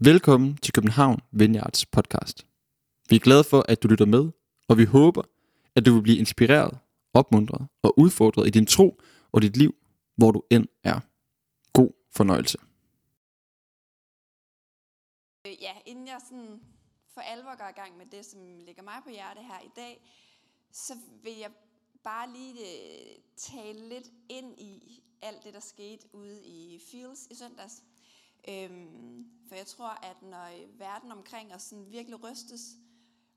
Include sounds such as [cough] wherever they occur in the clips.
Velkommen til København Vineyards podcast. Vi er glade for, at du lytter med, og vi håber, at du vil blive inspireret, opmuntret og udfordret i din tro og dit liv, hvor du end er. God fornøjelse. Øh, Ja, inden jeg sådan for alvor går i gang med det, som ligger mig på hjerte her i dag, så vil jeg bare lige øh, tale lidt ind i alt det, der skete ude i Fields i søndags. Øhm, for jeg tror, at når øh, verden omkring os sådan virkelig rystes,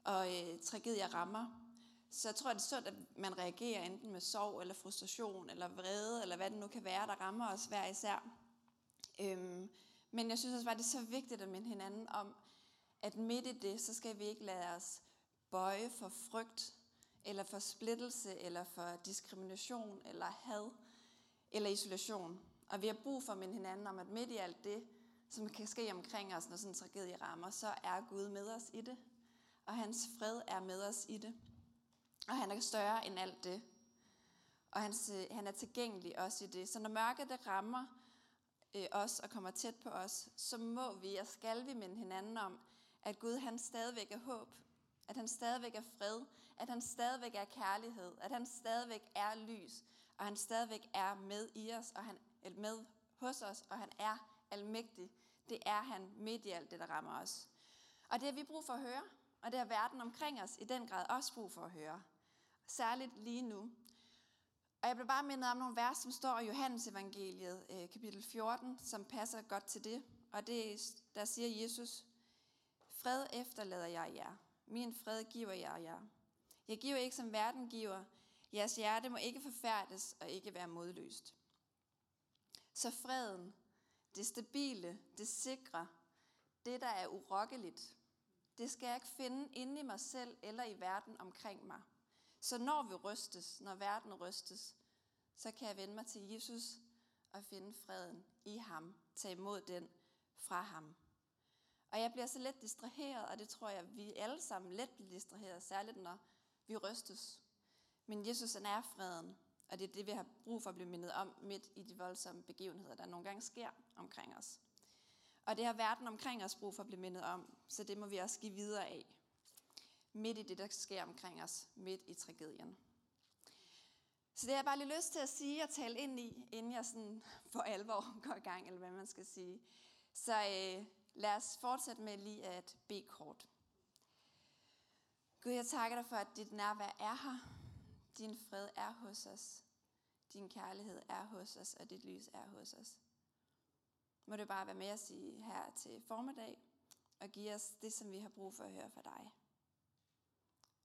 og øh, tragedier rammer, så tror jeg, det er sundt, at man reagerer enten med sorg, eller frustration, eller vrede, eller hvad det nu kan være, der rammer os hver især. Øhm, men jeg synes også bare, det er så vigtigt at minde hinanden om, at midt i det, så skal vi ikke lade os bøje for frygt, eller for splittelse, eller for diskrimination, eller had, eller isolation. Og vi har brug for at minde hinanden om, at midt i alt det, som kan ske omkring os, når sådan en tragedie rammer, så er Gud med os i det. Og hans fred er med os i det. Og han er større end alt det. Og hans, øh, han er tilgængelig også i det. Så når mørket det rammer øh, os og kommer tæt på os, så må vi og skal vi minde hinanden om, at Gud han stadigvæk er håb. At han stadigvæk er fred. At han stadigvæk er kærlighed. At han stadigvæk er lys. Og han stadigvæk er med i os, og han er med hos os, og han er almægtig. Det er han midt i alt det, der rammer os. Og det har vi brug for at høre, og det har verden omkring os i den grad også brug for at høre. Særligt lige nu. Og jeg bliver bare mindet om nogle vers, som står i Johannes evangeliet, øh, kapitel 14, som passer godt til det. Og det er, der siger Jesus, Fred efterlader jeg jer. Min fred giver jeg jer. Jeg giver ikke som verden giver. Jeres hjerte må ikke forfærdes og ikke være modløst. Så freden, det stabile, det sikre, det der er urokkeligt, det skal jeg ikke finde inde i mig selv eller i verden omkring mig. Så når vi rystes, når verden rystes, så kan jeg vende mig til Jesus og finde freden i ham. Tage imod den fra ham. Og jeg bliver så let distraheret, og det tror jeg, vi alle sammen let bliver distraheret, særligt når vi rystes. Men Jesus han er freden, og det er det, vi har brug for at blive mindet om midt i de voldsomme begivenheder, der nogle gange sker omkring os. Og det har verden omkring os brug for at blive mindet om, så det må vi også give videre af. Midt i det, der sker omkring os, midt i tragedien. Så det har jeg bare lige lyst til at sige og tale ind i, inden jeg sådan for alvor [laughs] går i gang, eller hvad man skal sige. Så øh, lad os fortsætte med lige at bede kort. Gud, jeg takker dig for, at dit nærvær er her. Din fred er hos os. Din kærlighed er hos os, og dit lys er hos os. Må du bare være med at sige her til formiddag, og give os det, som vi har brug for at høre fra dig.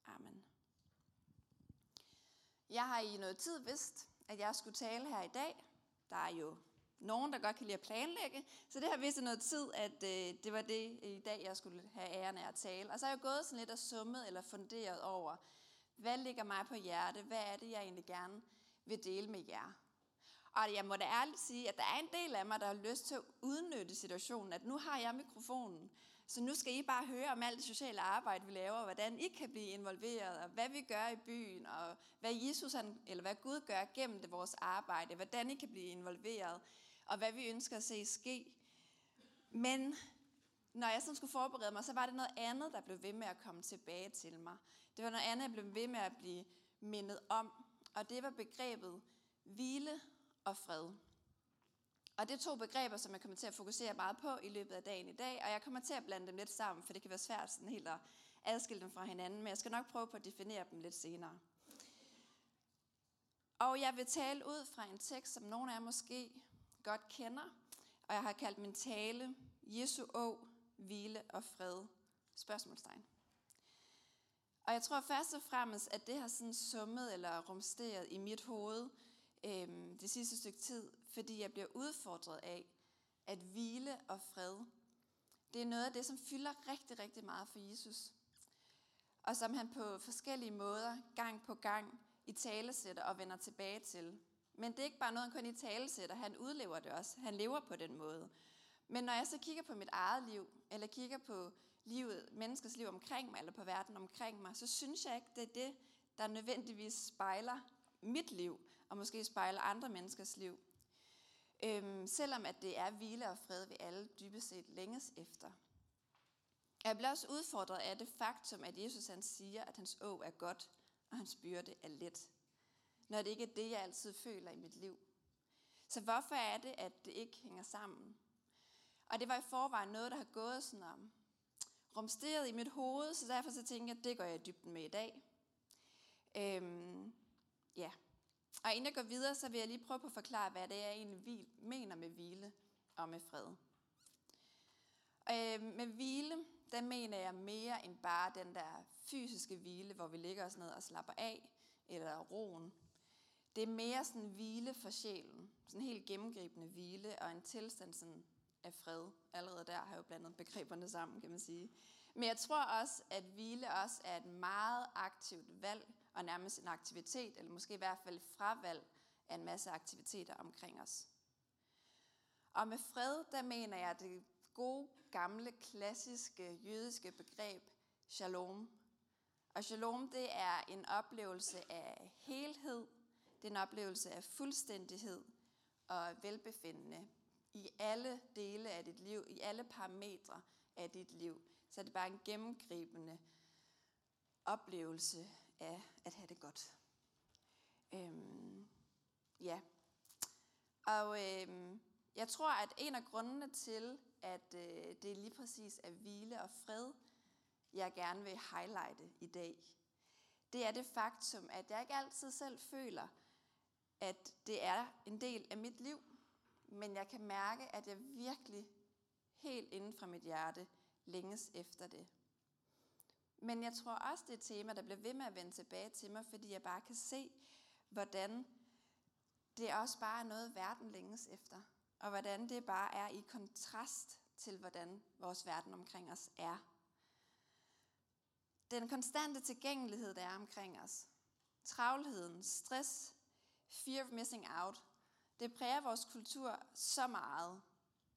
Amen. Jeg har i noget tid vidst, at jeg skulle tale her i dag. Der er jo nogen, der godt kan lide at planlægge, så det har vist noget tid, at øh, det var det i dag, jeg skulle have æren af at tale. Og så har jeg gået sådan lidt og summet eller funderet over, hvad ligger mig på hjerte? Hvad er det, jeg egentlig gerne vil dele med jer? Og jeg må da ærligt sige, at der er en del af mig, der har lyst til at udnytte situationen, at nu har jeg mikrofonen, så nu skal I bare høre om alt det sociale arbejde, vi laver, og hvordan I kan blive involveret, og hvad vi gør i byen, og hvad Jesus, han, eller hvad Gud gør gennem det vores arbejde, hvordan I kan blive involveret, og hvad vi ønsker at se ske. Men når jeg sådan skulle forberede mig, så var det noget andet, der blev ved med at komme tilbage til mig. Det var noget andet, jeg blev ved med at blive mindet om, og det var begrebet hvile og fred. Og det er to begreber, som jeg kommer til at fokusere meget på i løbet af dagen i dag, og jeg kommer til at blande dem lidt sammen, for det kan være svært sådan helt at adskille dem fra hinanden, men jeg skal nok prøve på at definere dem lidt senere. Og jeg vil tale ud fra en tekst, som nogle af jer måske godt kender, og jeg har kaldt min tale Jesu å, hvile og fred? Spørgsmålstegn. Og jeg tror først og fremmest, at det har sådan summet eller rumsteret i mit hoved øh, det sidste stykke tid, fordi jeg bliver udfordret af, at hvile og fred, det er noget af det, som fylder rigtig, rigtig meget for Jesus. Og som han på forskellige måder, gang på gang, i talesætter og vender tilbage til. Men det er ikke bare noget, han kun i talesætter, han udlever det også. Han lever på den måde. Men når jeg så kigger på mit eget liv, eller kigger på livet, menneskets liv omkring mig, eller på verden omkring mig, så synes jeg ikke, det er det, der nødvendigvis spejler mit liv, og måske spejler andre menneskers liv. Øhm, selvom at det er hvile og fred, vi alle dybest set længes efter. Jeg bliver også udfordret af det faktum, at Jesus han siger, at hans å er godt, og hans byrde er let. Når det ikke er det, jeg altid føler i mit liv. Så hvorfor er det, at det ikke hænger sammen? Og det var i forvejen noget, der har gået sådan om rumsteret i mit hoved, så derfor så tænker jeg, at det går jeg i dybden med i dag. Øhm, ja. Og inden jeg går videre, så vil jeg lige prøve på at forklare, hvad det er, jeg egentlig mener med hvile og med fred. Øhm, med hvile, der mener jeg mere end bare den der fysiske hvile, hvor vi ligger os ned og slapper af, eller roen. Det er mere sådan hvile for sjælen. Sådan en helt gennemgribende hvile og en tilstand sådan af fred. Allerede der har jeg jo blandet begreberne sammen, kan man sige. Men jeg tror også, at hvile også er et meget aktivt valg, og nærmest en aktivitet, eller måske i hvert fald fravalg af en masse aktiviteter omkring os. Og med fred, der mener jeg det gode, gamle, klassiske jødiske begreb shalom. Og shalom, det er en oplevelse af helhed, det er en oplevelse af fuldstændighed og velbefindende i alle dele af dit liv, i alle parametre af dit liv. Så er det bare en gennemgribende oplevelse af at have det godt. Øhm, ja. Og øhm, jeg tror, at en af grundene til, at øh, det lige præcis er hvile og fred, jeg gerne vil highlighte i dag, det er det faktum, at jeg ikke altid selv føler, at det er en del af mit liv, men jeg kan mærke, at jeg virkelig helt inden fra mit hjerte længes efter det. Men jeg tror også, det er et tema, der bliver ved med at vende tilbage til mig, fordi jeg bare kan se, hvordan det også bare er noget, verden længes efter. Og hvordan det bare er i kontrast til, hvordan vores verden omkring os er. Den konstante tilgængelighed, der er omkring os. Travlheden, stress, fear of missing out, det præger vores kultur så meget,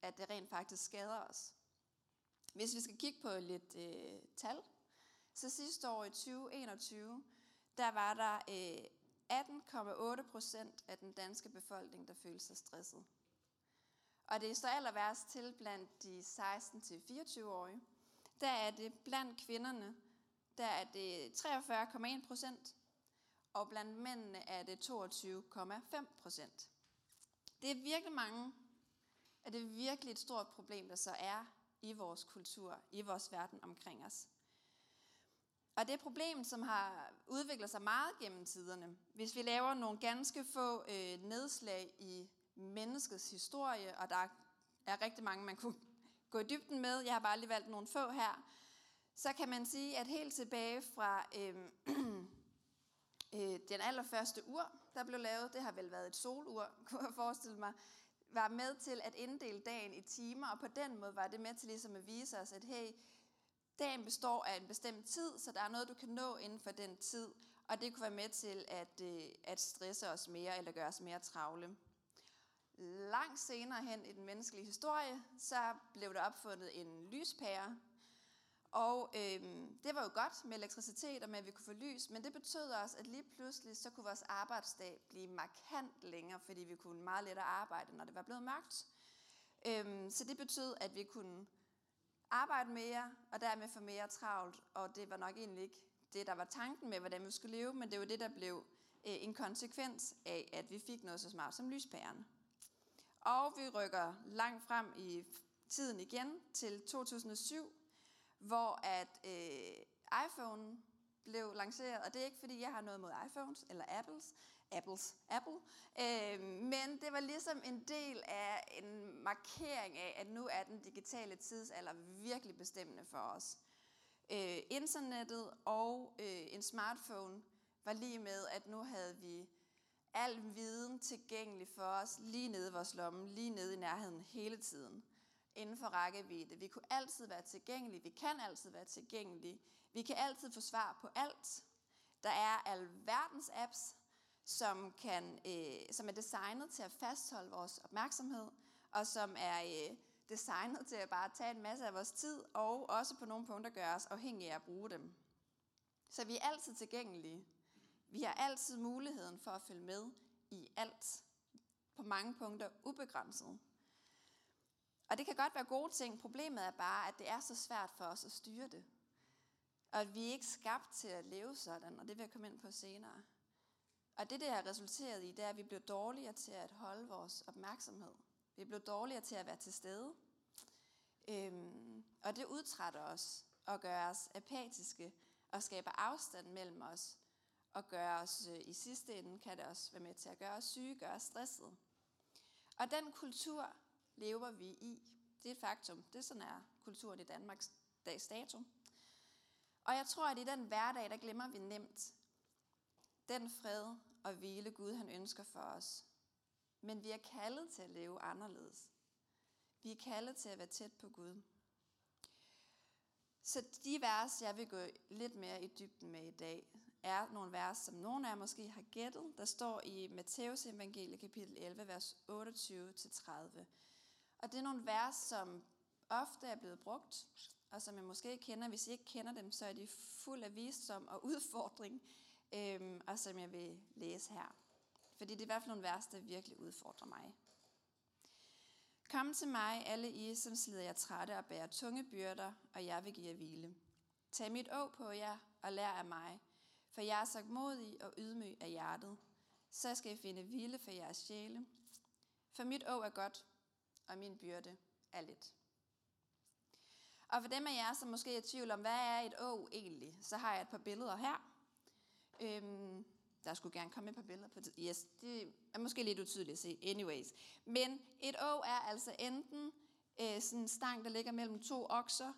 at det rent faktisk skader os. Hvis vi skal kigge på lidt øh, tal, så sidste år i 2021, der var der øh, 18,8 procent af den danske befolkning, der følte sig stresset. Og det er så aller værst til blandt de 16-24-årige. Der er det blandt kvinderne, der er det 43,1 procent, og blandt mændene er det 22,5 procent. Det er virkelig mange, at det er virkelig et stort problem, der så er i vores kultur, i vores verden omkring os. Og det er et problem, som har udviklet sig meget gennem tiderne. Hvis vi laver nogle ganske få øh, nedslag i menneskets historie, og der er rigtig mange, man kunne [laughs] gå i dybden med, jeg har bare lige valgt nogle få her, så kan man sige, at helt tilbage fra øh, [clears throat] Øh, den allerførste ur, der blev lavet, det har vel været et solur, [laughs] kunne jeg forestille mig, var med til at inddele dagen i timer, og på den måde var det med til ligesom at vise os, at hey, dagen består af en bestemt tid, så der er noget, du kan nå inden for den tid, og det kunne være med til at, øh, at stresse os mere eller gøre os mere travle. Langt senere hen i den menneskelige historie, så blev der opfundet en lyspære, og øh, det var jo godt med elektricitet og med, at vi kunne få lys, men det betød også, at lige pludselig så kunne vores arbejdsdag blive markant længere, fordi vi kunne meget lettere arbejde, når det var blevet mørkt. Øh, så det betød, at vi kunne arbejde mere, og dermed få mere travlt, og det var nok egentlig ikke det, der var tanken med, hvordan vi skulle leve, men det var det, der blev øh, en konsekvens af, at vi fik noget så smart som lyspæren. Og vi rykker langt frem i tiden igen til 2007, hvor at øh, iPhone blev lanceret, og det er ikke fordi, jeg har noget mod iPhones eller Apples, Apples, Apple, øh, men det var ligesom en del af en markering af, at nu er den digitale tidsalder virkelig bestemmende for os. Øh, internettet og øh, en smartphone var lige med, at nu havde vi al viden tilgængelig for os lige nede i vores lomme, lige nede i nærheden hele tiden inden for rækkevidde. Vi kunne altid være tilgængelige. Vi kan altid være tilgængelige. Vi kan altid få svar på alt. Der er alverdens apps, som, kan, øh, som er designet til at fastholde vores opmærksomhed, og som er øh, designet til at bare tage en masse af vores tid, og også på nogle punkter gøre os afhængige af at bruge dem. Så vi er altid tilgængelige. Vi har altid muligheden for at følge med i alt. på mange punkter ubegrænset. Og det kan godt være gode ting. Problemet er bare, at det er så svært for os at styre det. Og at vi er ikke skabt til at leve sådan, og det vil jeg komme ind på senere. Og det, det har resulteret i, det er, at vi bliver dårligere til at holde vores opmærksomhed. Vi bliver dårligere til at være til stede. Øhm, og det udtrætter os og gør os apatiske og skaber afstand mellem os og gør os øh, i sidste ende, kan det også være med til at gøre os syge, gøre os stressede. Og den kultur lever vi i. Det er et faktum. Det er sådan er kulturen i Danmarks dags dato. Og jeg tror, at i den hverdag, der glemmer vi nemt den fred og hvile Gud han ønsker for os. Men vi er kaldet til at leve anderledes. Vi er kaldet til at være tæt på Gud. Så de vers, jeg vil gå lidt mere i dybden med i dag, er nogle vers, som nogle af jer måske har gættet. Der står i Matteus evangelie kapitel 11, vers 28-30. Og det er nogle vers, som ofte er blevet brugt, og som jeg måske kender. Hvis I ikke kender dem, så er de fuld af visdom og udfordring, øhm, og som jeg vil læse her. Fordi det er i hvert fald nogle vers, der virkelig udfordrer mig. Kom til mig, alle I, som slider jer trætte og bærer tunge byrder, og jeg vil give jer hvile. Tag mit å på jer og lær af mig, for jeg er sagt modig og ydmyg af hjertet. Så skal I finde hvile for jeres sjæle. For mit å er godt, og min byrde er lidt. Og for dem af jer, som måske er i tvivl om, hvad er et å egentlig, så har jeg et par billeder her. Øhm, der skulle gerne komme et par billeder på det. Yes, det er måske lidt utydeligt at se. Anyways. Men et å er altså enten øh, sådan en stang, der ligger mellem to okser,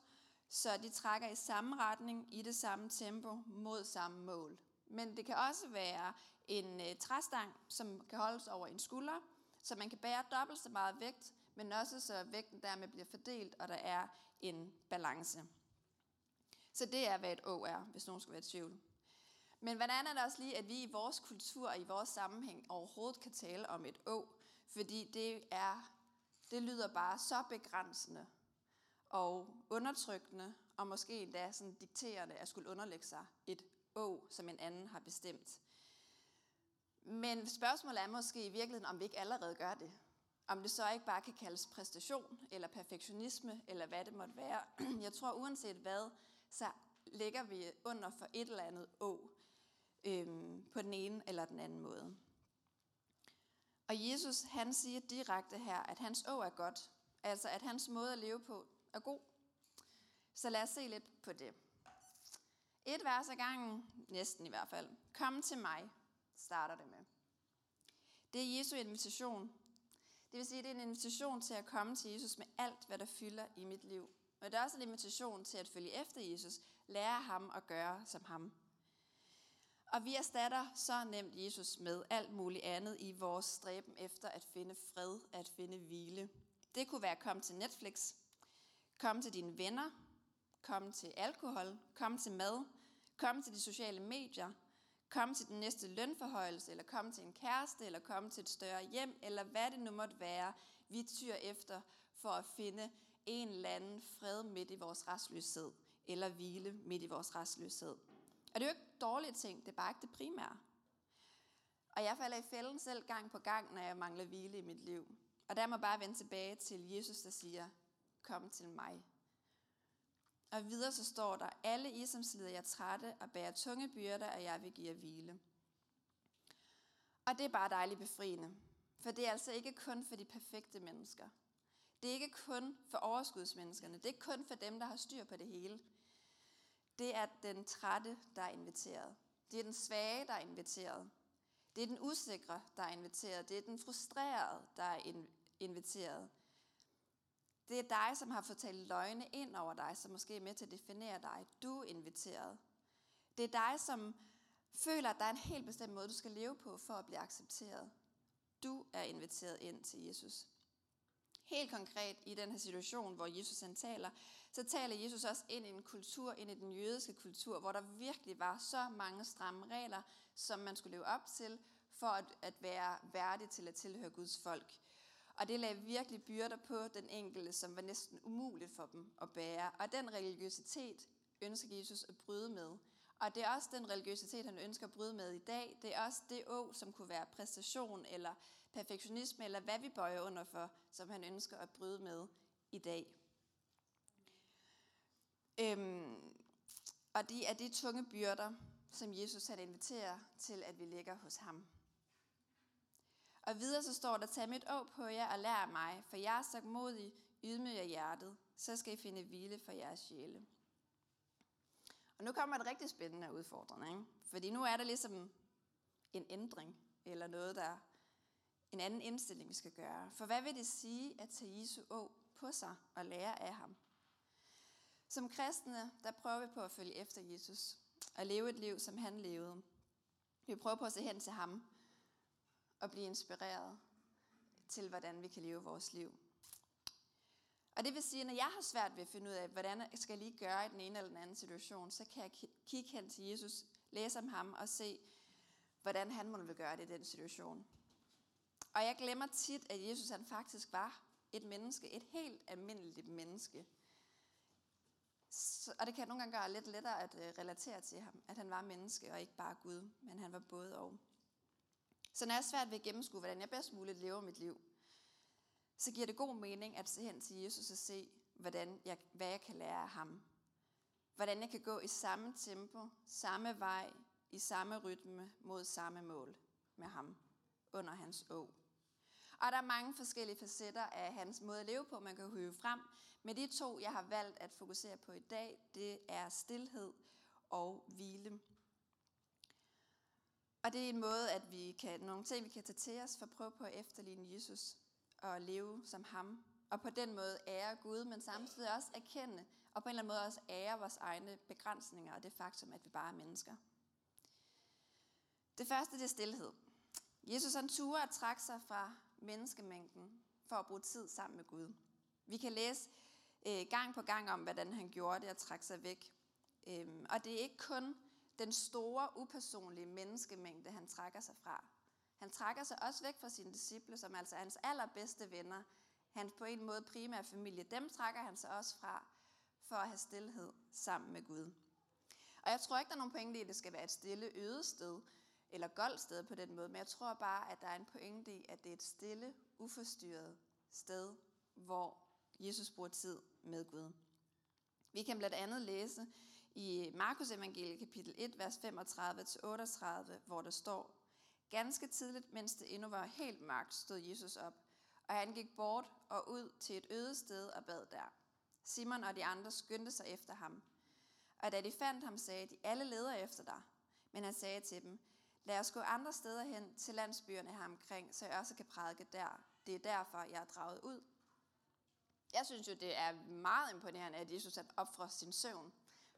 så de trækker i samme retning, i det samme tempo, mod samme mål. Men det kan også være en øh, træstang, som kan holdes over en skulder, så man kan bære dobbelt så meget vægt, men også så vægten dermed bliver fordelt, og der er en balance. Så det er, hvad et å er, hvis nogen skulle være i tvivl. Men hvordan er det også lige, at vi i vores kultur og i vores sammenhæng overhovedet kan tale om et å? Fordi det, er, det lyder bare så begrænsende og undertrykkende, og måske endda sådan dikterende at skulle underlægge sig et å, som en anden har bestemt. Men spørgsmålet er måske i virkeligheden, om vi ikke allerede gør det. Om det så ikke bare kan kaldes præstation, eller perfektionisme, eller hvad det måtte være. [clears throat] Jeg tror uanset hvad, så ligger vi under for et eller andet å, øhm, på den ene eller den anden måde. Og Jesus, han siger direkte her, at hans å er godt. Altså, at hans måde at leve på er god. Så lad os se lidt på det. Et vers ad gangen, næsten i hvert fald. Kom til mig, starter det med. Det er Jesu invitation. Det vil sige, at det er en invitation til at komme til Jesus med alt, hvad der fylder i mit liv. Men det er også en invitation til at følge efter Jesus, lære ham at gøre som ham. Og vi erstatter så nemt Jesus med alt muligt andet i vores stræben efter at finde fred, at finde hvile. Det kunne være at komme til Netflix, komme til dine venner, komme til alkohol, komme til mad, komme til de sociale medier, komme til den næste lønforhøjelse, eller komme til en kæreste, eller komme til et større hjem, eller hvad det nu måtte være, vi tyr efter for at finde en eller anden fred midt i vores restløshed, eller hvile midt i vores restløshed. Og det er jo ikke dårlige ting, det er bare ikke det primære. Og jeg falder i fælden selv gang på gang, når jeg mangler hvile i mit liv. Og der må jeg bare vende tilbage til Jesus, der siger, kom til mig. Og videre så står der, alle I, som slider jer trætte og bærer tunge byrder, og jeg vil give jer hvile. Og det er bare dejligt befriende. For det er altså ikke kun for de perfekte mennesker. Det er ikke kun for overskudsmenneskerne. Det er ikke kun for dem, der har styr på det hele. Det er den trætte, der er inviteret. Det er den svage, der er inviteret. Det er den usikre, der er inviteret. Det er den frustrerede, der er inviteret. Det er dig, som har fortalt løgne ind over dig, som måske er med til at definere dig. Du er inviteret. Det er dig, som føler, at der er en helt bestemt måde, du skal leve på for at blive accepteret. Du er inviteret ind til Jesus. Helt konkret i den her situation, hvor Jesus han taler, så taler Jesus også ind i en kultur, ind i den jødiske kultur, hvor der virkelig var så mange stramme regler, som man skulle leve op til, for at, at være værdig til at tilhøre Guds folk. Og det lagde virkelig byrder på den enkelte, som var næsten umuligt for dem at bære. Og den religiøsitet ønsker Jesus at bryde med. Og det er også den religiøsitet, han ønsker at bryde med i dag. Det er også det å, som kunne være præstation, eller perfektionisme, eller hvad vi bøjer under for, som han ønsker at bryde med i dag. Øhm, og det er de tunge byrder, som Jesus han inviterer til, at vi lægger hos ham. Og videre så står der, tag mit å på jer og lær mig, for jeg er så modig, ydmyg af hjertet, så skal I finde hvile for jeres sjæle. Og nu kommer et rigtig spændende udfordrende, ikke? fordi nu er der ligesom en ændring, eller noget, der en anden indstilling, vi skal gøre. For hvad vil det sige at tage Jesu å på sig og lære af ham? Som kristne, der prøver vi på at følge efter Jesus og leve et liv, som han levede. Vi prøver på at se hen til ham og blive inspireret til, hvordan vi kan leve vores liv. Og det vil sige, at når jeg har svært ved at finde ud af, hvordan jeg skal lige gøre i den ene eller den anden situation, så kan jeg kigge hen til Jesus, læse om ham og se, hvordan han må gøre det i den situation. Og jeg glemmer tit, at Jesus han faktisk var et menneske, et helt almindeligt menneske. Så, og det kan nogle gange gøre lidt lettere at øh, relatere til ham, at han var menneske og ikke bare Gud, men han var både og. Så når jeg er svært ved at gennemskue, hvordan jeg bedst muligt lever mit liv, så giver det god mening at se hen til Jesus og se, hvordan jeg, hvad jeg kan lære af ham. Hvordan jeg kan gå i samme tempo, samme vej, i samme rytme mod samme mål med ham under hans å. Og der er mange forskellige facetter af hans måde at leve på, man kan høve frem. Men de to, jeg har valgt at fokusere på i dag, det er stillhed og hvile. Og det er en måde, at vi kan, nogle ting, vi kan tage til os for at prøve på at efterligne Jesus og leve som ham. Og på den måde ære Gud, men samtidig også erkende, og på en eller anden måde også ære vores egne begrænsninger og det faktum, at vi bare er mennesker. Det første, det er stillhed. Jesus han turer at trække sig fra menneskemængden for at bruge tid sammen med Gud. Vi kan læse øh, gang på gang om, hvordan han gjorde det og trække sig væk. Øhm, og det er ikke kun den store, upersonlige menneskemængde, han trækker sig fra. Han trækker sig også væk fra sine disciple, som altså er hans allerbedste venner. Hans på en måde primære familie. Dem trækker han sig også fra for at have stillhed sammen med Gud. Og jeg tror ikke, der er nogen pointe i, at det skal være et stille øde sted, eller goldt sted på den måde, men jeg tror bare, at der er en pointe i, at det er et stille, uforstyrret sted, hvor Jesus bruger tid med Gud. Vi kan blandt andet læse i Markus evangeliet kapitel 1, vers 35-38, hvor der står, Ganske tidligt, mens det endnu var helt mørkt, stod Jesus op, og han gik bort og ud til et øde sted og bad der. Simon og de andre skyndte sig efter ham. Og da de fandt ham, sagde de, alle leder efter dig. Men han sagde til dem, lad os gå andre steder hen til landsbyerne her omkring, så jeg også kan prædike der. Det er derfor, jeg er draget ud. Jeg synes jo, det er meget imponerende, at Jesus har opfret sin søvn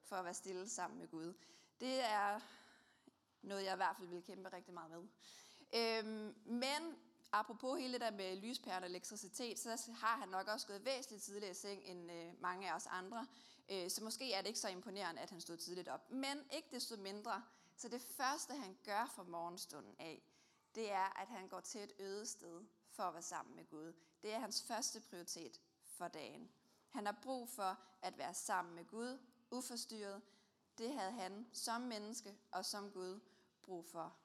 for at være stille sammen med Gud. Det er noget, jeg i hvert fald vil kæmpe rigtig meget med. Øhm, men apropos hele det der med lyspæren og elektricitet, så har han nok også gået væsentligt tidligere i seng end øh, mange af os andre. Øh, så måske er det ikke så imponerende, at han stod tidligt op. Men ikke desto mindre, så det første han gør fra morgenstunden af, det er, at han går til et øde sted for at være sammen med Gud. Det er hans første prioritet for dagen. Han har brug for at være sammen med Gud, uforstyrret. Det havde han som menneske og som Gud brug for.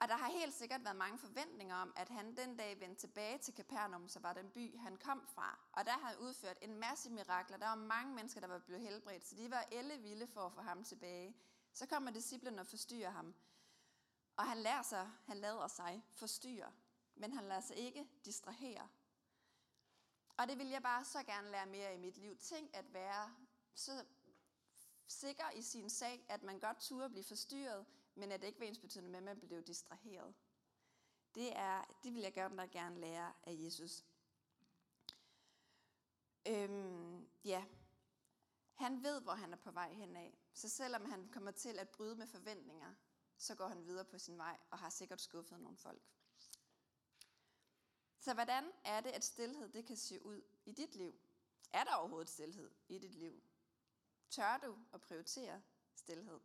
Og der har helt sikkert været mange forventninger om, at han den dag vendte tilbage til Capernaum, så var den by, han kom fra. Og der har han udført en masse mirakler. Der var mange mennesker, der var blevet helbredt, så de var elle vilde for at få ham tilbage. Så kommer disciplen og forstyrrer ham. Og han lader sig, han lader sig forstyrre, men han lader sig ikke distrahere. Og det vil jeg bare så gerne lære mere i mit liv. Tænk at være så sikker i sin sag, at man godt turde blive forstyrret, men at det ikke var ens betydende med, at man blev distraheret. Det, er, det vil jeg gerne, gerne lære af Jesus. Øhm, ja, han ved, hvor han er på vej henad. Så selvom han kommer til at bryde med forventninger, så går han videre på sin vej og har sikkert skuffet nogle folk. Så hvordan er det, at stillhed det kan se ud i dit liv? Er der overhovedet stillhed i dit liv? Tør du at prioritere stillhed?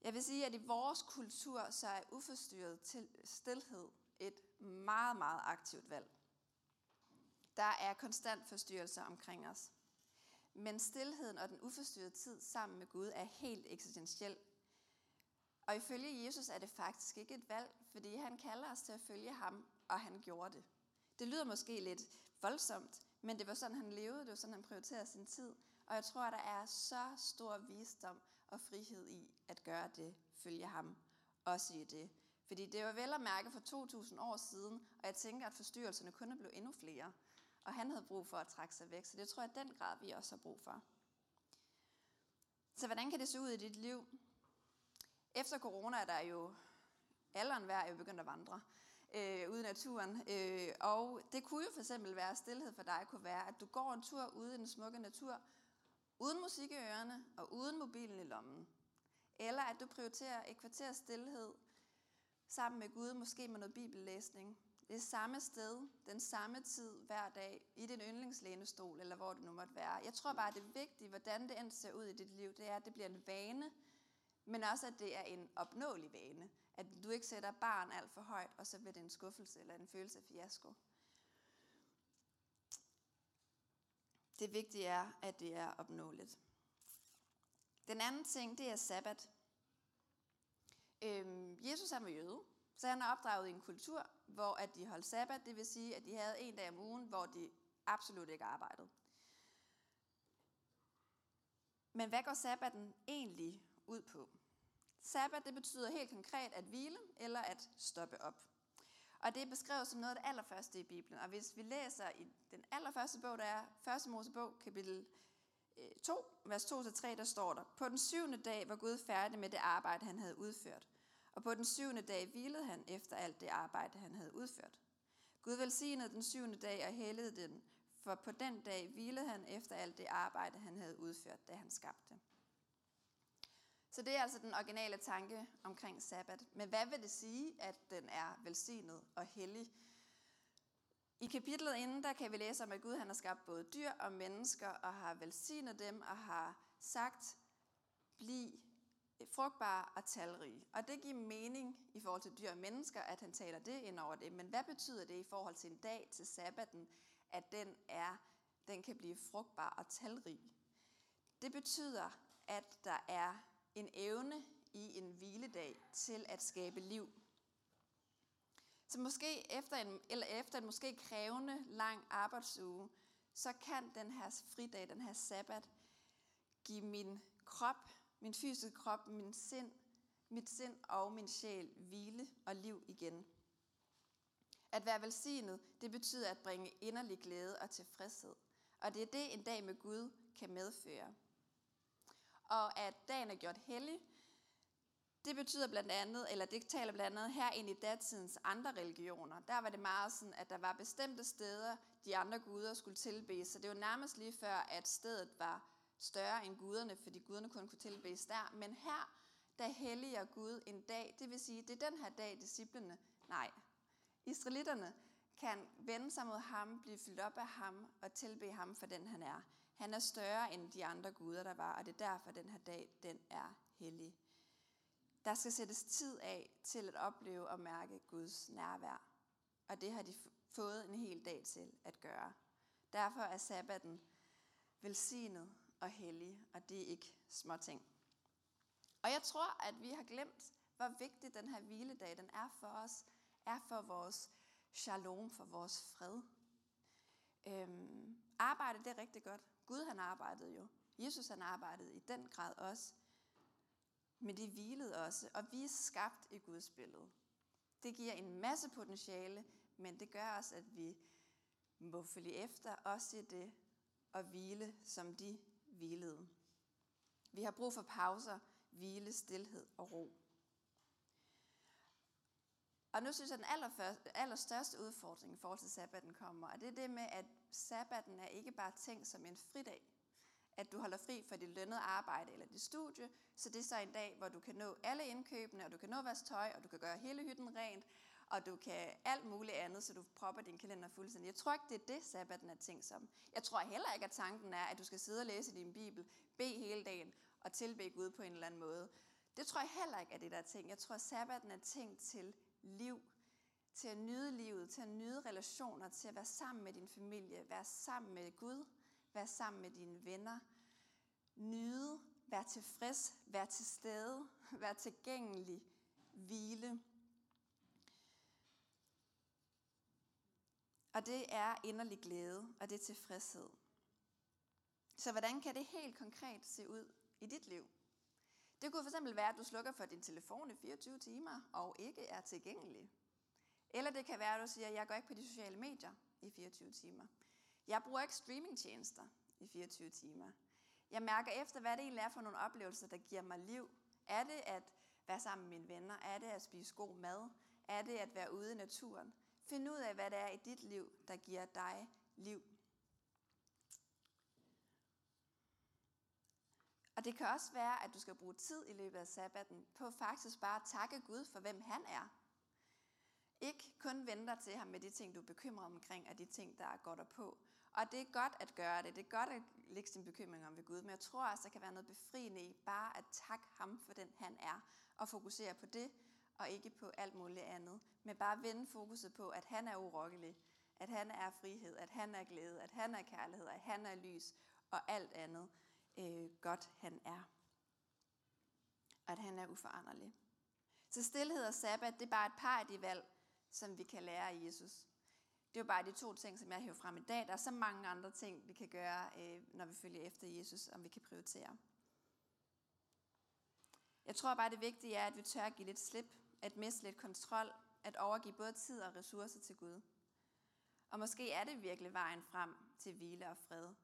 Jeg vil sige, at i vores kultur, så er uforstyrret til stillhed et meget, meget aktivt valg. Der er konstant forstyrrelser omkring os. Men stillheden og den uforstyrrede tid sammen med Gud er helt eksistentiel. Og ifølge Jesus er det faktisk ikke et valg, fordi han kalder os til at følge ham, og han gjorde det. Det lyder måske lidt voldsomt, men det var sådan, han levede, det var sådan, han prioriterede sin tid. Og jeg tror, der er så stor visdom og frihed i at gøre det, følge ham, også i det. Fordi det var vel at mærke for 2000 år siden, og jeg tænker, at forstyrrelserne kun er blevet endnu flere. Og han havde brug for at trække sig væk, så det tror jeg den grad, vi også har brug for. Så hvordan kan det se ud i dit liv? Efter corona er der jo alderen værd er jo begyndt at vandre øh, ude i naturen. Øh, og det kunne jo for eksempel være, stillhed for dig kunne være, at du går en tur ude i den smukke natur, uden musik i ørerne og uden mobilen i lommen. Eller at du prioriterer et kvarter stillhed sammen med Gud, måske med noget bibellæsning. Det er samme sted, den samme tid hver dag, i din yndlingslænestol, eller hvor det nu måtte være. Jeg tror bare, at det vigtige, hvordan det end ser ud i dit liv, det er, at det bliver en vane, men også, at det er en opnåelig vane. At du ikke sætter barn alt for højt, og så bliver det en skuffelse eller en følelse af fiasko. Det vigtige er, at det er opnåeligt. Den anden ting, det er sabbat. Øhm, Jesus han var jøde, så han er opdraget i en kultur, hvor at de holdt sabbat, det vil sige, at de havde en dag om ugen, hvor de absolut ikke arbejdede. Men hvad går sabbaten egentlig ud på? Sabbat det betyder helt konkret at hvile eller at stoppe op. Og det er beskrevet som noget af det allerførste i Bibelen. Og hvis vi læser i den allerførste bog, der er 1. Mosebog, kapitel øh, 2, vers 2-3, der står der, På den syvende dag var Gud færdig med det arbejde, han havde udført. Og på den syvende dag hvilede han efter alt det arbejde, han havde udført. Gud velsignede den syvende dag og hældede den, for på den dag hvilede han efter alt det arbejde, han havde udført, da han skabte. Så det er altså den originale tanke omkring sabbat. Men hvad vil det sige, at den er velsignet og hellig? I kapitlet inden, der kan vi læse om, at Gud han har skabt både dyr og mennesker, og har velsignet dem, og har sagt, bliv frugtbare og talrige. Og det giver mening i forhold til dyr og mennesker, at han taler det ind over det. Men hvad betyder det i forhold til en dag, til sabbaten, at den, er, den kan blive frugtbar og talrig? Det betyder, at der er en evne i en hviledag til at skabe liv. Så måske efter en, eller efter en måske krævende lang arbejdsuge, så kan den her fridag, den her sabbat, give min krop, min fysiske krop, min sind, mit sind og min sjæl hvile og liv igen. At være velsignet, det betyder at bringe inderlig glæde og tilfredshed. Og det er det, en dag med Gud kan medføre og at dagen er gjort hellig. Det betyder blandt andet, eller det taler blandt andet her ind i datidens andre religioner. Der var det meget sådan, at der var bestemte steder, de andre guder skulle tilbes. Så det var nærmest lige før, at stedet var større end guderne, fordi guderne kun kunne tilbes der. Men her, der helliger Gud en dag, det vil sige, det er den her dag, disciplene, nej, israelitterne kan vende sig mod ham, blive fyldt op af ham og tilbe ham for den han er. Han er større end de andre guder, der var, og det er derfor, den her dag, den er hellig. Der skal sættes tid af til at opleve og mærke Guds nærvær. Og det har de fået en hel dag til at gøre. Derfor er sabbaten velsignet og hellig, og det er ikke små ting. Og jeg tror, at vi har glemt, hvor vigtig den her hviledag den er for os, er for vores shalom, for vores fred. Øhm, arbejde, det er rigtig godt. Gud han arbejdede jo. Jesus han arbejdede i den grad også. Men det hvilede også, og vi er skabt i Guds billede. Det giver en masse potentiale, men det gør også, at vi må følge efter også i det og hvile, som de hvilede. Vi har brug for pauser, hvile, stillhed og ro. Og nu synes jeg, at den allerstørste udfordring i forhold til sabbaten kommer, og det er det med, at sabbaten er ikke bare tænkt som en fridag. At du holder fri for dit lønnede arbejde eller dit studie, så det er så en dag, hvor du kan nå alle indkøbene, og du kan nå vaske tøj, og du kan gøre hele hytten rent, og du kan alt muligt andet, så du propper din kalender fuldstændig. Jeg tror ikke, det er det, sabbaten er tænkt som. Jeg tror heller ikke, at tanken er, at du skal sidde og læse din bibel, bede hele dagen og tilbe Gud på en eller anden måde. Det tror jeg heller ikke er det, der er tænkt. Jeg tror, at sabbaten er tænkt til liv, til at nyde livet, til at nyde relationer, til at være sammen med din familie, være sammen med Gud, være sammen med dine venner, nyde vær tilfreds, vær til stede, [laughs] vær tilgængelig, hvile. Og det er inderlig glæde, og det er tilfredshed. Så hvordan kan det helt konkret se ud i dit liv? Det kunne fx være, at du slukker for din telefon i 24 timer og ikke er tilgængelig. Eller det kan være, at du siger, at jeg går ikke på de sociale medier i 24 timer. Jeg bruger ikke streamingtjenester i 24 timer. Jeg mærker efter, hvad det egentlig er for nogle oplevelser, der giver mig liv. Er det at være sammen med mine venner? Er det at spise god mad? Er det at være ude i naturen? Find ud af, hvad det er i dit liv, der giver dig liv. Og det kan også være, at du skal bruge tid i løbet af sabbaten på faktisk bare at takke Gud for, hvem han er. Ikke kun vente til ham med de ting, du er bekymret omkring, og de ting, der er godt og på. Og det er godt at gøre det. Det er godt at lægge sin bekymring om ved Gud. Men jeg tror også, der kan være noget befriende i bare at takke ham for den, han er. Og fokusere på det, og ikke på alt muligt andet. Men bare vende fokuset på, at han er urokkelig. At han er frihed. At han er glæde. At han er kærlighed. At han er lys. Og alt andet øh, godt han er. Og at han er uforanderlig. Så stillhed og sabbat, det er bare et par af de valg, som vi kan lære af Jesus. Det er bare de to ting, som jeg hæver frem i dag. Der er så mange andre ting, vi kan gøre, øh, når vi følger efter Jesus, om vi kan prioritere. Jeg tror bare, det vigtige er, at vi tør at give lidt slip, at miste lidt kontrol, at overgive både tid og ressourcer til Gud. Og måske er det virkelig vejen frem til hvile og fred,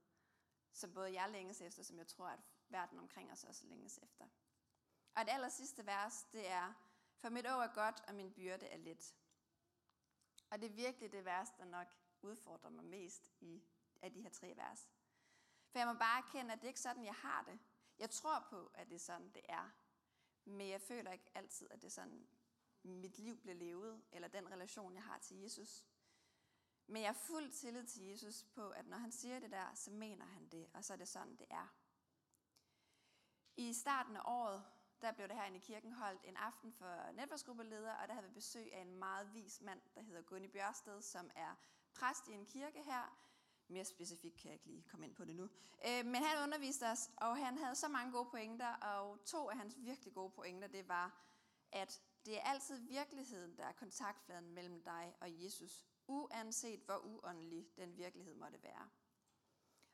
som både jeg længes efter, som jeg tror, at verden omkring os også længes efter. Og det aller sidste vers, det er, for mit år er godt, og min byrde er let. Og det er virkelig det vers, der nok udfordrer mig mest i, af de her tre vers. For jeg må bare erkende, at det ikke er sådan, jeg har det. Jeg tror på, at det er sådan, det er. Men jeg føler ikke altid, at det er sådan, mit liv bliver levet, eller den relation, jeg har til Jesus. Men jeg er fuldt tillid til Jesus på, at når han siger det der, så mener han det, og så er det sådan, det er. I starten af året, der blev det her i kirken holdt en aften for netværksgruppeledere, og der havde vi besøg af en meget vis mand, der hedder Gunni Bjørsted, som er præst i en kirke her. Mere specifikt kan jeg ikke lige komme ind på det nu. Øh, men han underviste os, og han havde så mange gode pointer, og to af hans virkelig gode pointer, det var, at det er altid virkeligheden, der er kontaktfladen mellem dig og Jesus, uanset hvor uåndelig den virkelighed måtte være.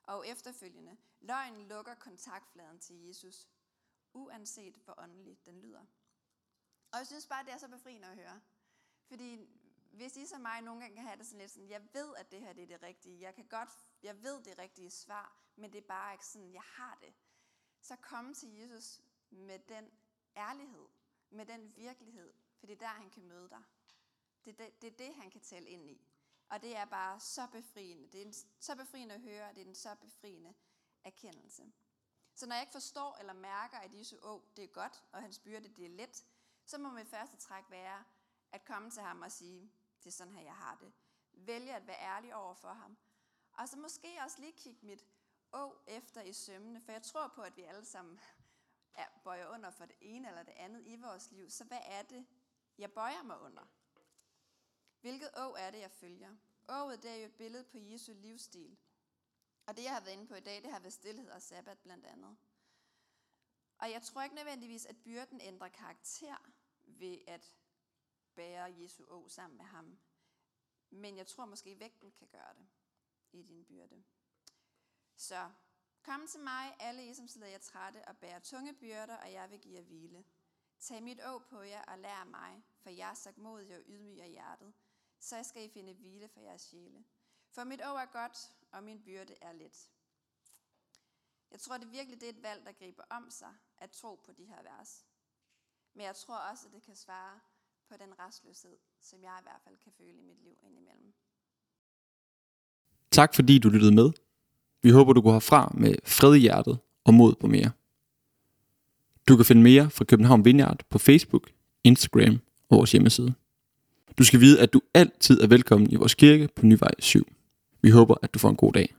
Og efterfølgende, løgn lukker kontaktfladen til Jesus, uanset hvor åndelig den lyder. Og jeg synes bare, det er så befriende at høre. Fordi hvis I som mig nogle gange kan have det sådan lidt sådan, jeg ved, at det her det er det rigtige, jeg kan godt, jeg ved det rigtige svar, men det er bare ikke sådan, jeg har det. Så kom til Jesus med den ærlighed, med den virkelighed, for det er der, han kan møde dig. Det er det, det, er det han kan tale ind i. Og det er bare så befriende. Det er en, så befriende at høre, og det er en så befriende erkendelse. Så når jeg ikke forstår eller mærker, at Jesu å, det er godt, og hans byrde, det er let, så må mit første træk være at komme til ham og sige, det er sådan her, jeg har det. Vælge at være ærlig over for ham. Og så måske også lige kigge mit å efter i sømmene, for jeg tror på, at vi alle sammen [laughs] er bøjer under for det ene eller det andet i vores liv. Så hvad er det, jeg bøjer mig under? Hvilket å er det, jeg følger? Ået, det er jo et billede på Jesu livsstil. Og det, jeg har været inde på i dag, det har været stillhed og sabbat blandt andet. Og jeg tror ikke nødvendigvis, at byrden ændrer karakter ved at bære Jesu å sammen med ham. Men jeg tror måske, at vægten kan gøre det i din byrde. Så kom til mig, alle I, som sidder jer trætte og bærer tunge byrder, og jeg vil give jer hvile. Tag mit å på jer og lær mig, for jeg er sagt modig og ydmyg af hjertet. Så skal I finde hvile for jeres sjæle. For mit år er godt, og min byrde er let. Jeg tror, det virkelig det er et valg, der griber om sig at tro på de her vers. Men jeg tror også, at det kan svare på den restløshed, som jeg i hvert fald kan føle i mit liv indimellem. Tak fordi du lyttede med. Vi håber, du går herfra med fred i hjertet og mod på mere. Du kan finde mere fra København Vineyard på Facebook, Instagram og vores hjemmeside. Du skal vide, at du altid er velkommen i vores kirke på Nyvej 7. Vi håber, at du får en god dag.